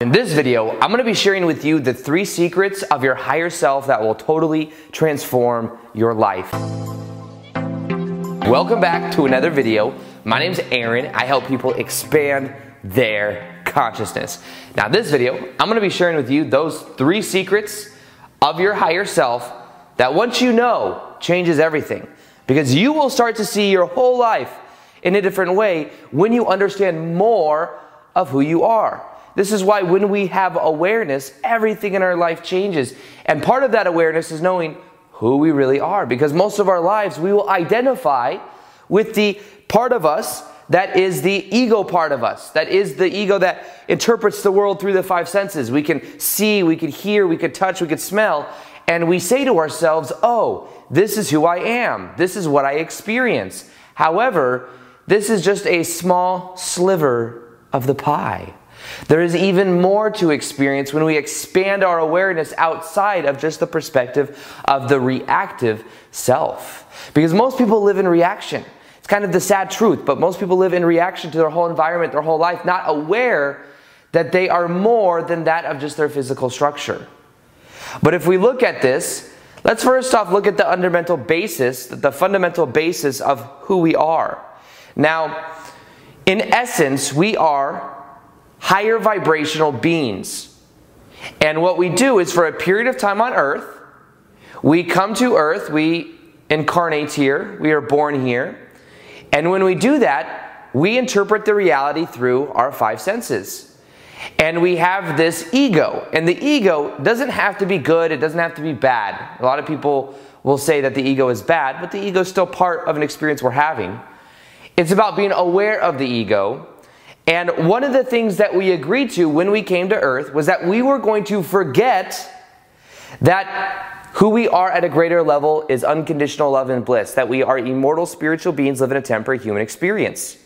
In this video, I'm to be sharing with you the three secrets of your higher self that will totally transform your life. Welcome back to another video. My name is Aaron. I help people expand their consciousness. Now, this video, I'm to be sharing with you those three secrets of your higher self that once you know changes everything because you will start to see your whole life in a different way when you understand more of who you are. This is why when we have awareness, everything in our life changes. And part of that awareness is knowing who we really are. Because most of our lives, we will identify with the part of us that is the ego part of us. That is the ego that interprets the world through the five senses. We can see, we can hear, we can touch, we can smell. And we say to ourselves, oh, this is who I am. This is what I experience. However, this is just a small sliver of the pie. There is even more to experience when we expand our awareness outside of just the perspective of the reactive self. Because most people live in reaction. It's kind of the sad truth, but most people live in reaction to their whole environment, their whole life, not aware that they are more than that of just their physical structure. But if we look at this, let's first off look at the fundamental basis, the fundamental basis of who we are. Now, in essence, we are higher vibrational beings. And what we do is for a period of time on earth, we come to earth, we incarnate here, we are born here. And when we do that, we interpret the reality through our five senses. And we have this ego. And the ego doesn't have to be good, it doesn't have to be bad. A lot of people will say that the ego is bad, but the ego is still part of an experience we're having. It's about being aware of the ego and one of the things that we agreed to when we came to earth was that we were going to forget that who we are at a greater level is unconditional love and bliss, that we are immortal spiritual beings living a temporary human experience.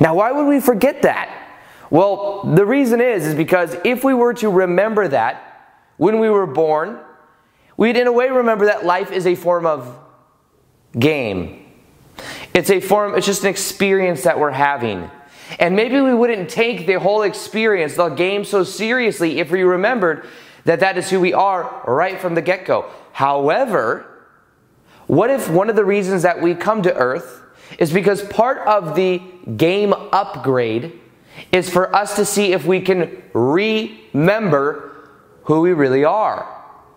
Now, why would we forget that? Well, the reason is is because if we were to remember that when we were born, we'd in a way remember that life is a form of game. It's a form, it's just an experience that we're having. And maybe we wouldn't take the whole experience, the game, so seriously if we remembered that that is who we are right from the get go. However, what if one of the reasons that we come to earth is because part of the game upgrade is for us to see if we can remember who we really are?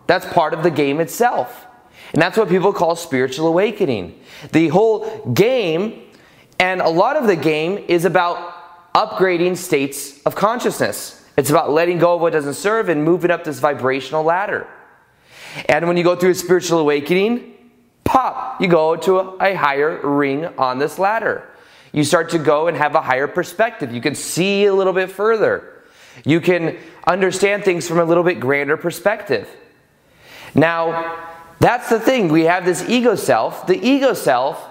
That's part of the game itself. And that's what people call spiritual awakening. The whole game and a lot of the game is about upgrading states of consciousness. It's about letting go of what doesn't serve and moving up this vibrational ladder. And when you go through a spiritual awakening, pop, you go to a, higher ring on this ladder. You start to go and have a higher perspective. You can see a little bit further. You can understand things from a little bit grander perspective. Now, that's the thing. We have this ego self. The ego self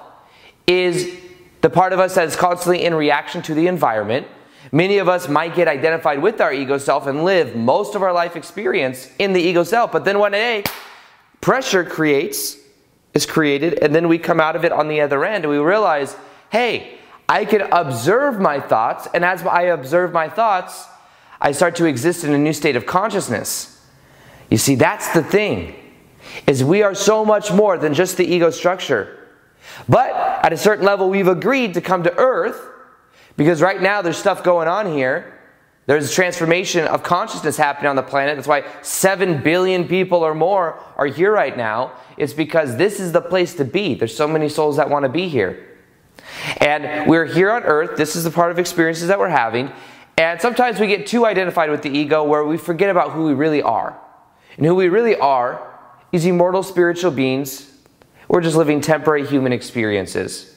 is the part of us that is constantly in reaction to the environment. Many of us might get identified with our ego self and live most of our life experience in the ego self. But then one day, pressure creates, is created, and then we come out of it on the other end and we realize, hey, I can observe my thoughts, and as I observe my thoughts, I start to exist in a new state of consciousness. You see, that's the thing, is we are so much more than just the ego structure. But at a certain level, we've agreed to come to earth because right now there's stuff going on here. There's a transformation of consciousness happening on the planet. That's why 7 billion people or more are here right now. It's because this is the place to be. There's so many souls that want to be here. And we're here on earth. This is the part of experiences that we're having. And sometimes we get too identified with the ego where we forget about who we really are. And who we really are is immortal spiritual beings we're just living temporary human experiences.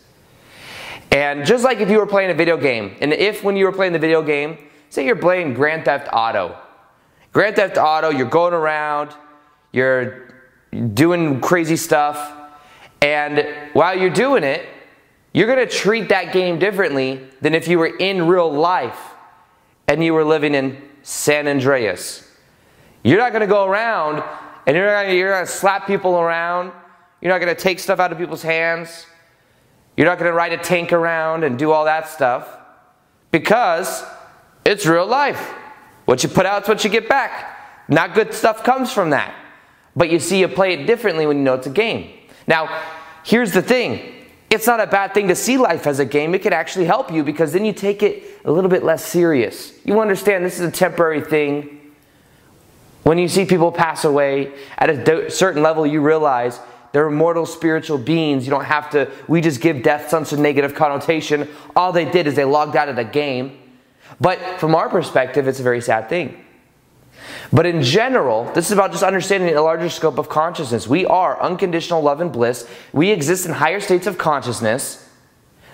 And just like if you were playing a video game, and if when you were playing the video game, say you're playing Grand Theft Auto. Grand Theft Auto, you're going around, you're doing crazy stuff, and while you're doing it, you're going to treat that game differently than if you were in real life and you were living in San Andreas. You're not going to go around and you're going to slap people around you're not going to take stuff out of people's hands. You're not going to ride a tank around and do all that stuff because it's real life. What you put out is what you get back. Not good stuff comes from that. But you see, you play it differently when you know it's a game. Now, here's the thing it's not a bad thing to see life as a game. It can actually help you because then you take it a little bit less serious. You understand this is a temporary thing. When you see people pass away, at a certain level, you realize they're immortal spiritual beings. You don't have to, we just give death such a negative connotation. All they did is they logged out of the game. But from our perspective, it's a very sad thing. But in general, this is about just understanding a larger scope of consciousness. We are unconditional love and bliss. We exist in higher states of consciousness.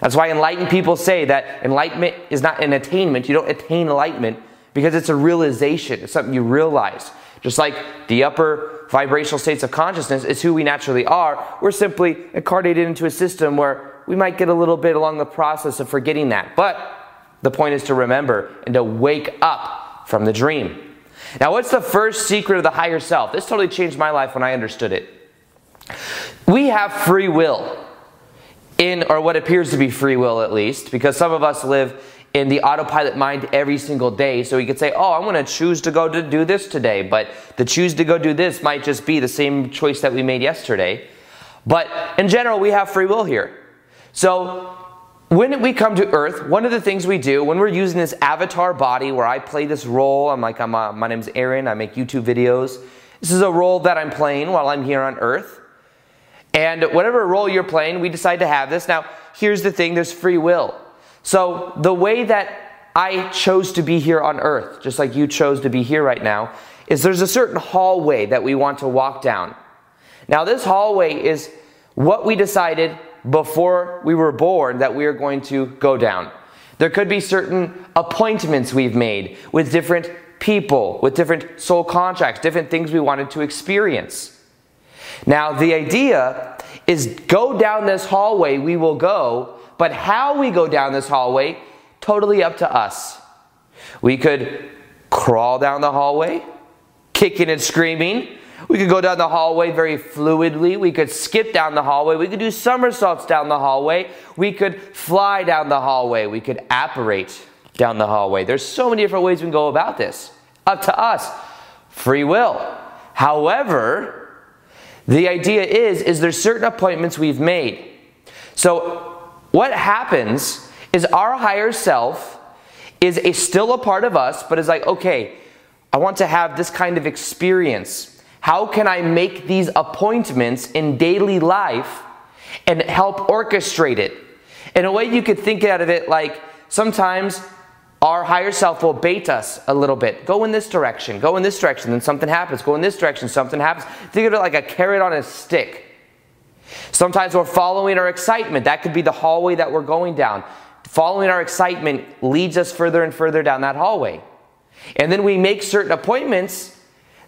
That's why enlightened people say that enlightenment is not an attainment. You don't attain enlightenment because it's a realization. It's something you realize. Just like the upper vibrational states of consciousness is who we naturally are, we're simply incarnated into a system where we might get a little bit along the process of forgetting that. But the point is to remember and to wake up from the dream. Now, what's the first secret of the higher self? This totally changed my life when I understood it. We have free will, in or what appears to be free will at least, because some of us live in the autopilot mind every single day. So we could say, oh, I'm going to choose to go to do this today. But the choose to go do this might just be the same choice that we made yesterday. But in general, we have free will here. So when we come to Earth, one of the things we do when we're using this avatar body where I play this role, I'm like, I'm a, my name's Aaron, I make YouTube videos. This is a role that I'm playing while I'm here on Earth. And whatever role you're playing, we decide to have this. Now, here's the thing there's free will. So, the way that I chose to be here on earth, just like you chose to be here right now, is there's a certain hallway that we want to walk down. Now, this hallway is what we decided before we were born that we are going to go down. There could be certain appointments we've made with different people, with different soul contracts, different things we wanted to experience. Now, the idea is go down this hallway, we will go, but how we go down this hallway, totally up to us. We could crawl down the hallway, kicking and screaming. We could go down the hallway very fluidly. We could skip down the hallway. We could do somersaults down the hallway. We could fly down the hallway. We could apparate down the hallway. There's so many different ways we can go about this. Up to us. Free will. However, the idea is is there's certain appointments we've made. So what happens is our higher self is a still a part of us, but is like, okay, I want to have this kind of experience. How can I make these appointments in daily life and help orchestrate it? In a way, you could think out of it like sometimes our higher self will bait us a little bit. Go in this direction, go in this direction, then something happens. Go in this direction, something happens. Think of it like a carrot on a stick. Sometimes we're following our excitement. That could be the hallway that we're going down. Following our excitement leads us further and further down that hallway. And then we make certain appointments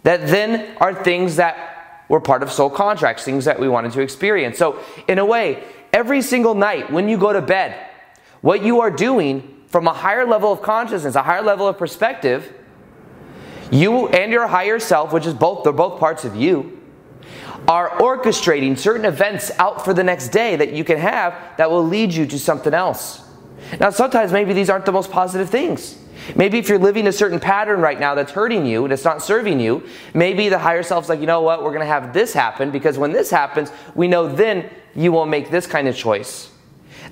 that then are things that were part of soul contracts, things that we wanted to experience. So, in a way, every single night when you go to bed, what you are doing from a higher level of consciousness, a higher level of perspective, you and your higher self, which is both, they're both parts of you, are orchestrating certain events out for the next day that you can have that will lead you to something else. Now, sometimes maybe these aren't the most positive things. Maybe if you're living a certain pattern right now that's hurting you and it's not serving you, maybe the higher self's like, you know what, we're going to have this happen because when this happens, we know then you will make this kind of choice.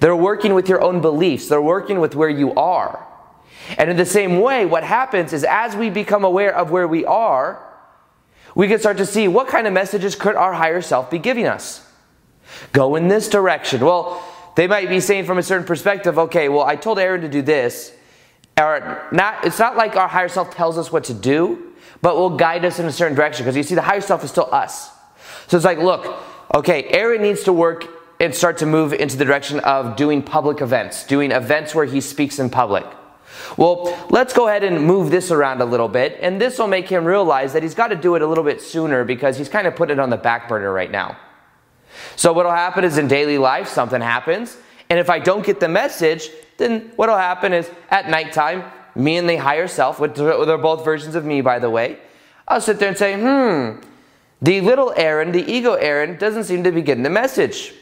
They're working with your own beliefs, they're working with where you are. And in the same way, what happens is as we become aware of where we are, we can start to see what kind of messages could our higher self be giving us. Go in this direction. Well, they might be saying from a certain perspective, okay, well, I told Aaron to do this. Or not, it's not like our higher self tells us what to do, but will guide us in a certain direction. Because you see, the higher self is still us. So it's like, look, okay, Aaron needs to work and start to move into the direction of doing public events, doing events where he speaks in public. Well, let's go ahead and move this around a little bit, and this will make him realize that he's got to do it a little bit sooner because he's kind of put it on the back burner right now. So, what'll happen is in daily life, something happens, and if I don't get the message, then what'll happen is at nighttime, me and the higher self, which they're both versions of me, by the way, I'll sit there and say, hmm, the little Aaron, the ego Aaron, doesn't seem to be getting the message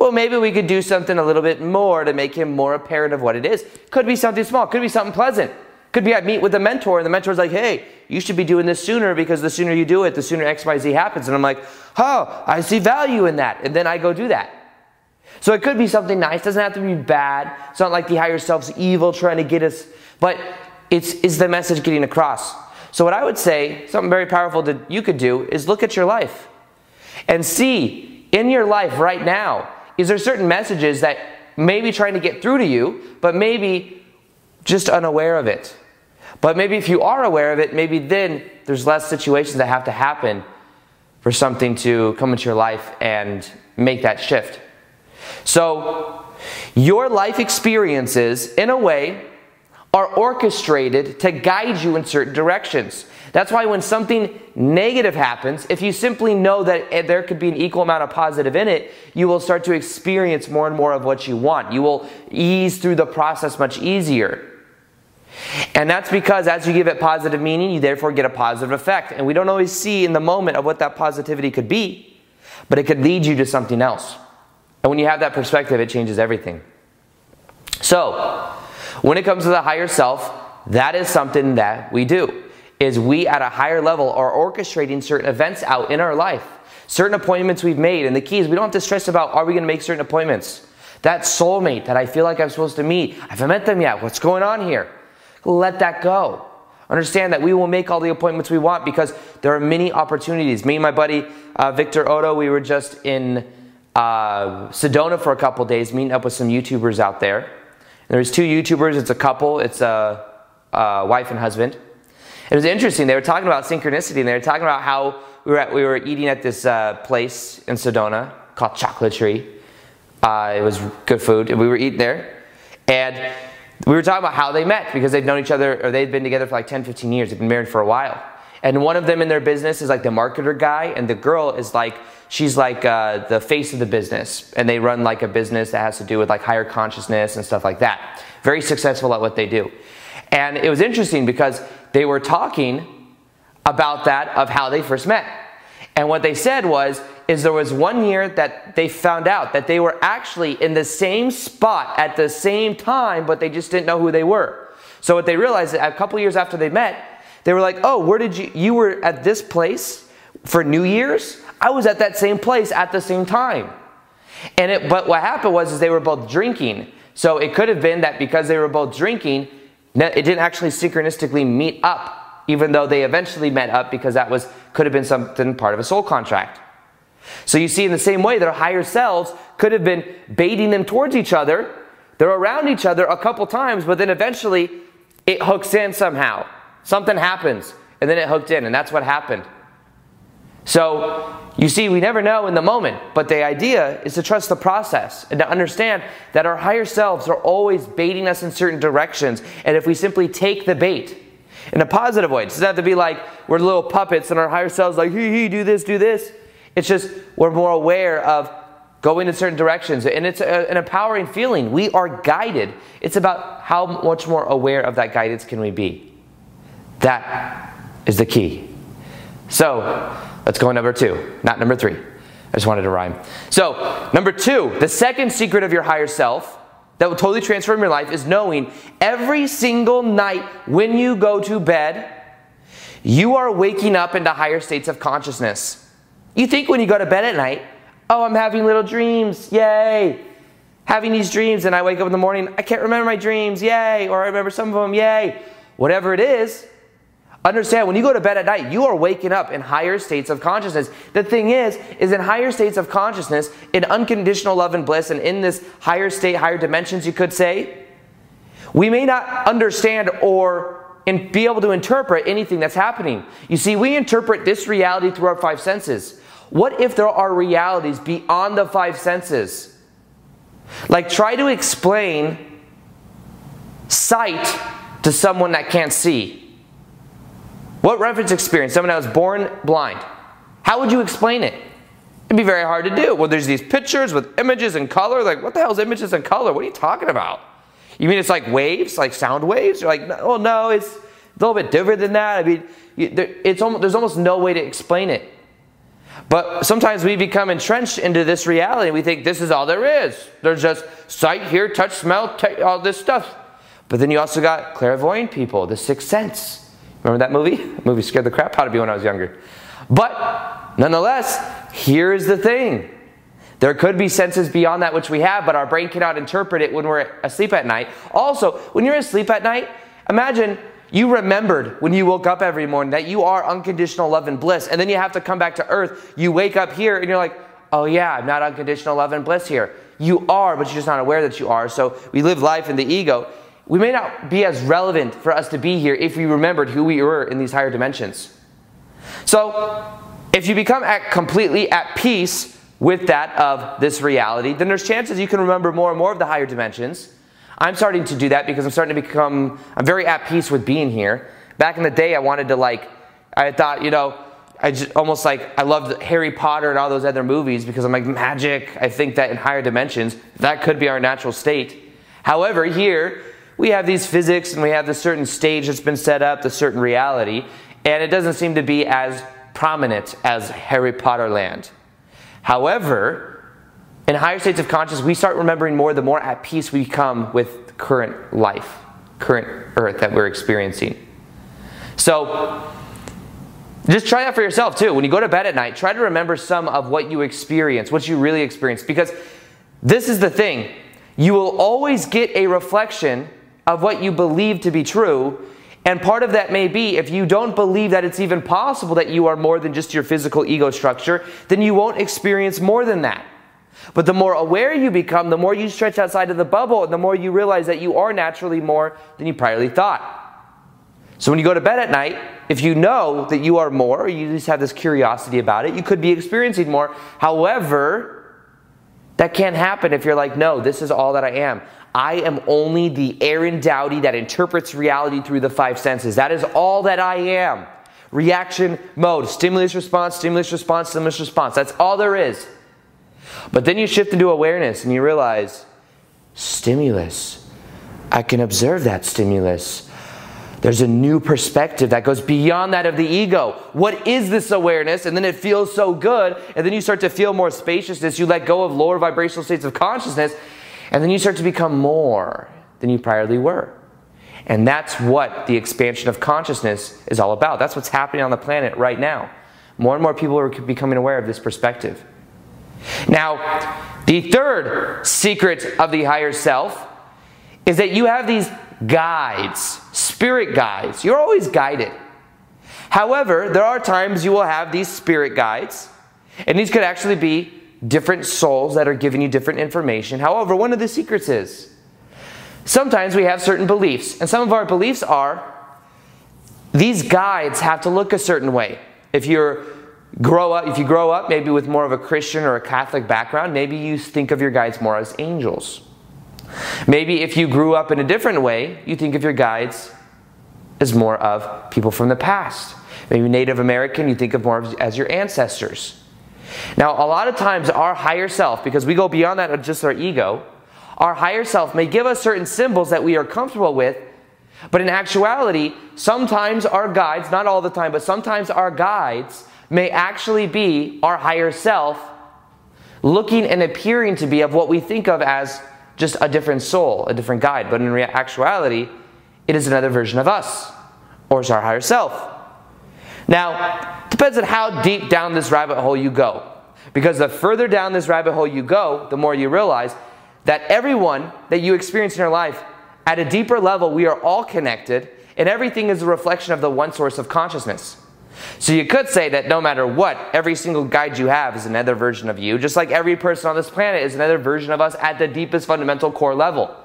well, maybe we could do something a little bit more to make him more apparent of what it is. Could be something small, could be something pleasant. Could be I meet with a mentor and the mentor's like, hey, you should be doing this sooner because the sooner you do it, the sooner XYZ happens. And I'm like, oh, I see value in that. And then I go do that. So it could be something nice, doesn't have to be bad. It's not like the higher self's evil trying to get us, but it's is the message getting across. So what I would say, something very powerful that you could do is look at your life and see in your life right now, is there certain messages that maybe trying to get through to you, but maybe just unaware of it. But maybe if you are aware of it, maybe then there's less situations that have to happen for something to come into your life and make that shift. So, your life experiences, in a way, are orchestrated to guide you in certain directions. That's why when something negative happens, if you simply know that eh, there could be an equal amount of positive in it, you will start to experience more and more of what you want. You will ease through the process much easier. And that's because as you give it positive meaning, you therefore get a positive effect. And we don't always see in the moment of what that positivity could be, but it could lead you to something else. And when you have that perspective, it changes everything. So, when it comes to the higher self, that is something that we do. Is we at a higher level are orchestrating certain events out in our life. Certain appointments we've made, and the key is we don't have to stress about are we going to make certain appointments. That soulmate that I feel like I'm supposed to meet, I haven't met them yet. What's going on here? Let that go. Understand that we will make all the appointments we want because there are many opportunities. Me and my buddy uh, Victor Oddo, we were just in uh, Sedona for a couple days, meeting up with some YouTubers out there. There's two YouTubers. It's a couple. It's a, a wife and husband. It was interesting. They were talking about synchronicity, and they were talking about how we were at, we were eating at this uh, place in Sedona called Chocolate Tree. Uh, it was good food, and we were eating there. And we were talking about how they met because they've known each other, or they've been together for like 10, 15 years. They've been married for a while. And one of them in their business is like the marketer guy, and the girl is like she's like uh, the face of the business, and they run like a business that has to do with like higher consciousness and stuff like that. Very successful at what they do. And it was interesting because they were talking about that of how they first met. And what they said was, is there was one year that they found out that they were actually in the same spot at the same time, but they just didn't know who they were. So what they realized a couple years after they met, they were like, "Oh, where did you? You were at this place for New Year's. I was at that same place at the same time. And it, but what happened was is they were both drinking. So it could have been that because they were both drinking, it didn't actually synchronistically meet up, even though they eventually met up because that was could have been something part of a soul contract. So you see, in the same way, their higher selves could have been baiting them towards each other. They're around each other a couple times, but then eventually it hooks in somehow. Something happens, and then it hooked in, and that's what happened. So, you see, we never know in the moment, but the idea is to trust the process and to understand that our higher selves are always baiting us in certain directions. And if we simply take the bait in a positive way, it doesn't have to be like we're little puppets and our higher selves like, hee hee, do this, do this. It's just we're more aware of going in certain directions. And it's a, an empowering feeling. We are guided. It's about how much more aware of that guidance can we be. That is the key. So, Let's go number two, not number three. I just wanted to rhyme. So, number two, the second secret of your higher self that will totally transform your life is knowing every single night when you go to bed, you are waking up into higher states of consciousness. You think when you go to bed at night, oh, I'm having little dreams, yay. Having these dreams, and I wake up in the morning, I can't remember my dreams, yay. Or I remember some of them, yay. Whatever it is, Understand when you go to bed at night, you are waking up in higher states of consciousness. The thing is, is in higher states of consciousness, in unconditional love and bliss, and in this higher state, higher dimensions, you could say, we may not understand or and be able to interpret anything that's happening. You see, we interpret this reality through our five senses. What if there are realities beyond the five senses? Like, try to explain sight to someone that can't see. What reference experience? Someone that was born blind. How would you explain it? It'd be very hard to do. Well, there's these pictures with images and color. Like, what the hell is images and color? What are you talking about? You mean it's like waves, like sound waves? You're like, well, oh, no, it's a little bit different than that. I mean, it's almost, there's almost no way to explain it. But sometimes we become entrenched into this reality. We think this is all there is. There's just sight, hear, touch, smell, all this stuff. But then you also got clairvoyant people, the sixth sense. Remember that movie? That movie scared the crap out of me when I was younger. But nonetheless, here's the thing. There could be senses beyond that which we have, but our brain cannot interpret it when we're asleep at night. Also, when you're asleep at night, imagine you remembered when you woke up every morning that you are unconditional love and bliss, and then you have to come back to earth. You wake up here and you're like, oh yeah, I'm not unconditional love and bliss here. You are, but you're just not aware that you are. So we live life in the ego. We may not be as relevant for us to be here if we remembered who we were in these higher dimensions. So if you become at completely at peace with that of this reality, then there's chances you can remember more and more of the higher dimensions I'm starting to do that because I'm starting to become, I'm very at peace with being here. Back in the day, I wanted to like, I thought, you know, I just almost like, I loved Harry Potter and all those other movies because I'm like, magic. I think that in higher dimensions, that could be our natural state. However, here, we have these physics and we have this certain stage that's been set up, the certain reality, and it doesn't seem to be as prominent as Harry Potter land. However, in higher states of consciousness, we start remembering more the more at peace we become with current life, current earth that we're experiencing. So, just try that for yourself too. When you go to bed at night, try to remember some of what you experience, what you really experience, because this is the thing. You will always get a reflection of what you believe to be true. And part of that may be if you don't believe that it's even possible that you are more than just your physical ego structure, then you won't experience more than that. But the more aware you become, the more you stretch outside of the bubble, and the more you realize that you are naturally more than you priorly thought. So when you go to bed at night, if you know that you are more, or you just have this curiosity about it, you could be experiencing more. However, that can't happen if you're like, no, this is all that I am. I am only the Aaron Doughty that interprets reality through the five senses. That is all that I am. Reaction mode, stimulus response, stimulus response, stimulus response. That's all there is. But then you shift into awareness and you realize stimulus. I can observe that stimulus. There's a new perspective that goes beyond that of the ego. What is this awareness? And then it feels so good. And then you start to feel more spaciousness. You let go of lower vibrational states of consciousness. And then you start to become more than you priorly were. And that's what the expansion of consciousness is all about. That's what's happening on the planet right now. More and more people are becoming aware of this perspective. Now, the third secret of the higher self is that you have these guides, spirit guides. You're always guided. However, there are times you will have these spirit guides, and these could actually be different souls that are giving you different information. However, one of the secrets is sometimes we have certain beliefs, and some of our beliefs are these guides have to look a certain way. If you're grow up, if you grow up maybe with more of a Christian or a Catholic background, maybe you think of your guides more as angels. Maybe if you grew up in a different way, you think of your guides as more of people from the past. Maybe Native American, you think of more as your ancestors. Now, a lot of times, our higher self, because we go beyond that of just our ego, our higher self may give us certain symbols that we are comfortable with, but in actuality, sometimes our guides, not all the time, but sometimes our guides may actually be our higher self looking and appearing to be of what we think of as just a different soul, a different guide. But in actuality, it is another version of us, or is our higher self. Now, depends on how deep down this rabbit hole you go. Because the further down this rabbit hole you go, the more you realize that everyone that you experience in your life, at a deeper level, we are all connected, and everything is a reflection of the one source of consciousness. So you could say that no matter what, every single guide you have is another version of you, just like every person on this planet is another version of us at the deepest fundamental core level.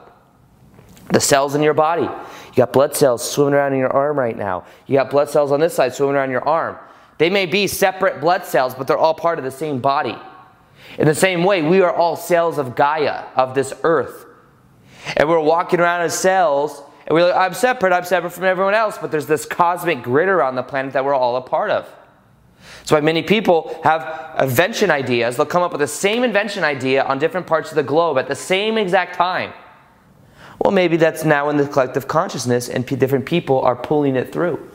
The cells in your body. You got blood cells swimming around in your arm right now. You got blood cells on this side swimming around your arm. They may be separate blood cells, but they're all part of the same body. In the same way, we are all cells of Gaia, of this earth. And we're walking around as cells and we're like, I'm separate, I'm separate from everyone else, but there's this cosmic grid around the planet that we're all a part of. That's why many people have invention ideas. They'll come up with the same invention idea on different parts of the globe at the same exact time. Well, maybe that's now in the collective consciousness and different people are pulling it through.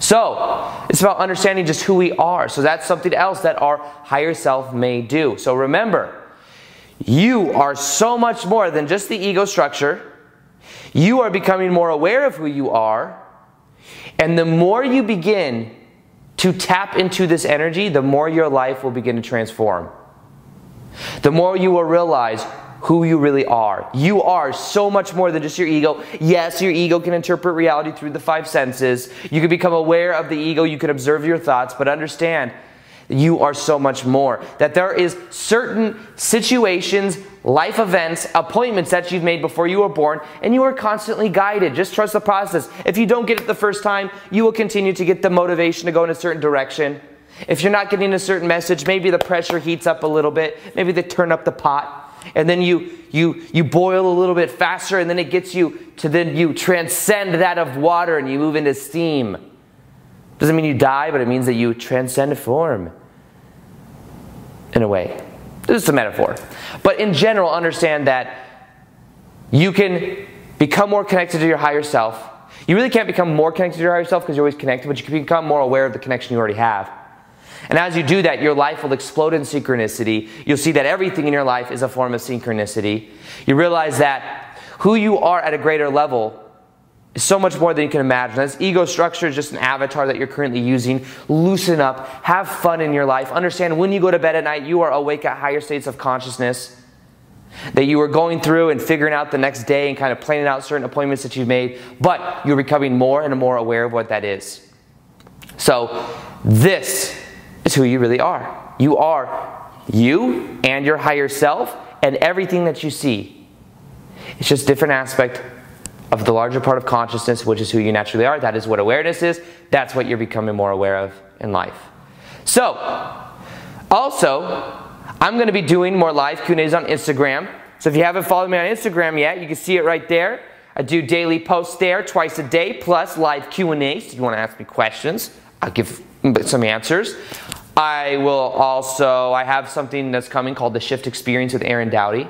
So, it's about understanding just who we are. So, that's something else that our higher self may do. So, remember, you are so much more than just the ego structure You are becoming more aware of who you are. And the more you begin to tap into this energy, the more your life will begin to transform. The more you will realize who you really are. You are so much more than just your ego. Yes, your ego can interpret reality through the five senses. You can become aware of the ego, you can observe your thoughts, but understand you are so much more. That there is certain situations, life events, appointments that you've made before you were born, and you are constantly guided. Just trust the process. If you don't get it the first time, you will continue to get the motivation to go in a certain direction. If you're not getting a certain message, maybe the pressure heats up a little bit, maybe they turn up the pot. And then you you you boil a little bit faster and then it gets you to then you transcend that of water and you move into steam. Doesn't mean you die, but it means that you transcend form in a way. This is a metaphor. But in general, understand that you can become more connected to your higher self. You really can't become more connected to your higher self because you're always connected, but you can become more aware of the connection you already have. And as you do that, your life will explode in synchronicity. You'll see that everything in your life is a form of synchronicity. You realize that who you are at a greater level is so much more than you can imagine. This ego structure is just an avatar that you're currently using. Loosen up, have fun in your life. Understand when you go to bed at night, you are awake at higher states of consciousness. That you are going through and figuring out the next day and kind of planning out certain appointments that you've made, but you're becoming more and more aware of what that is. So, this is who you really are. You are you and your higher self and everything that you see. It's just different aspect of the larger part of consciousness, which is who you naturally are. That is what awareness is. That's what you're becoming more aware of in life. So, also, I'm going to be doing more live Q&As on Instagram. So if you haven't followed me on Instagram yet, you can see it right there. I do daily posts there twice a day, plus live Q&As. If you want to ask me questions, I'll give some answers. I will also, I have something that's coming called the Shift Experience with Aaron Doughty.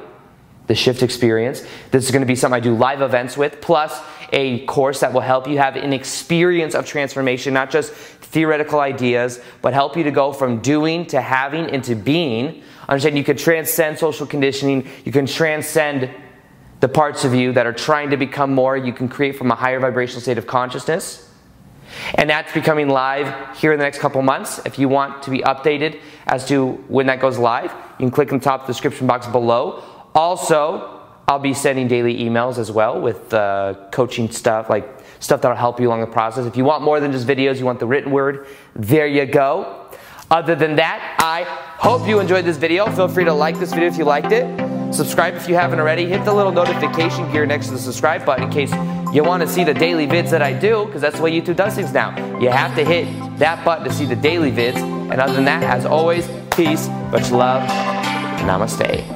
the shift experience. This is going to be something I do live events with, plus a course that will help you have an experience of transformation, not just theoretical ideas, but help you to go from doing to having into being. Understand you can transcend social conditioning, you can transcend the parts of you that are trying to become more, you can create from a higher vibrational state of consciousness. And that's becoming live here in the next couple months. If you want to be updated as to when that goes live, you can click on the top of the description box below. Also, I'll be sending daily emails as well with uh, coaching stuff, like stuff that'll help you along the process. If you want more than just videos, you want the written word, there you go. Other than that, I hope you enjoyed this video. Feel free to like this video if you liked it. Subscribe if you haven't already. Hit the little notification gear next to the subscribe button in case you want to see the daily vids that I do, because that's the way YouTube does things now. You have to hit that button to see the daily vids. And other than that, as always, peace, much love, namaste.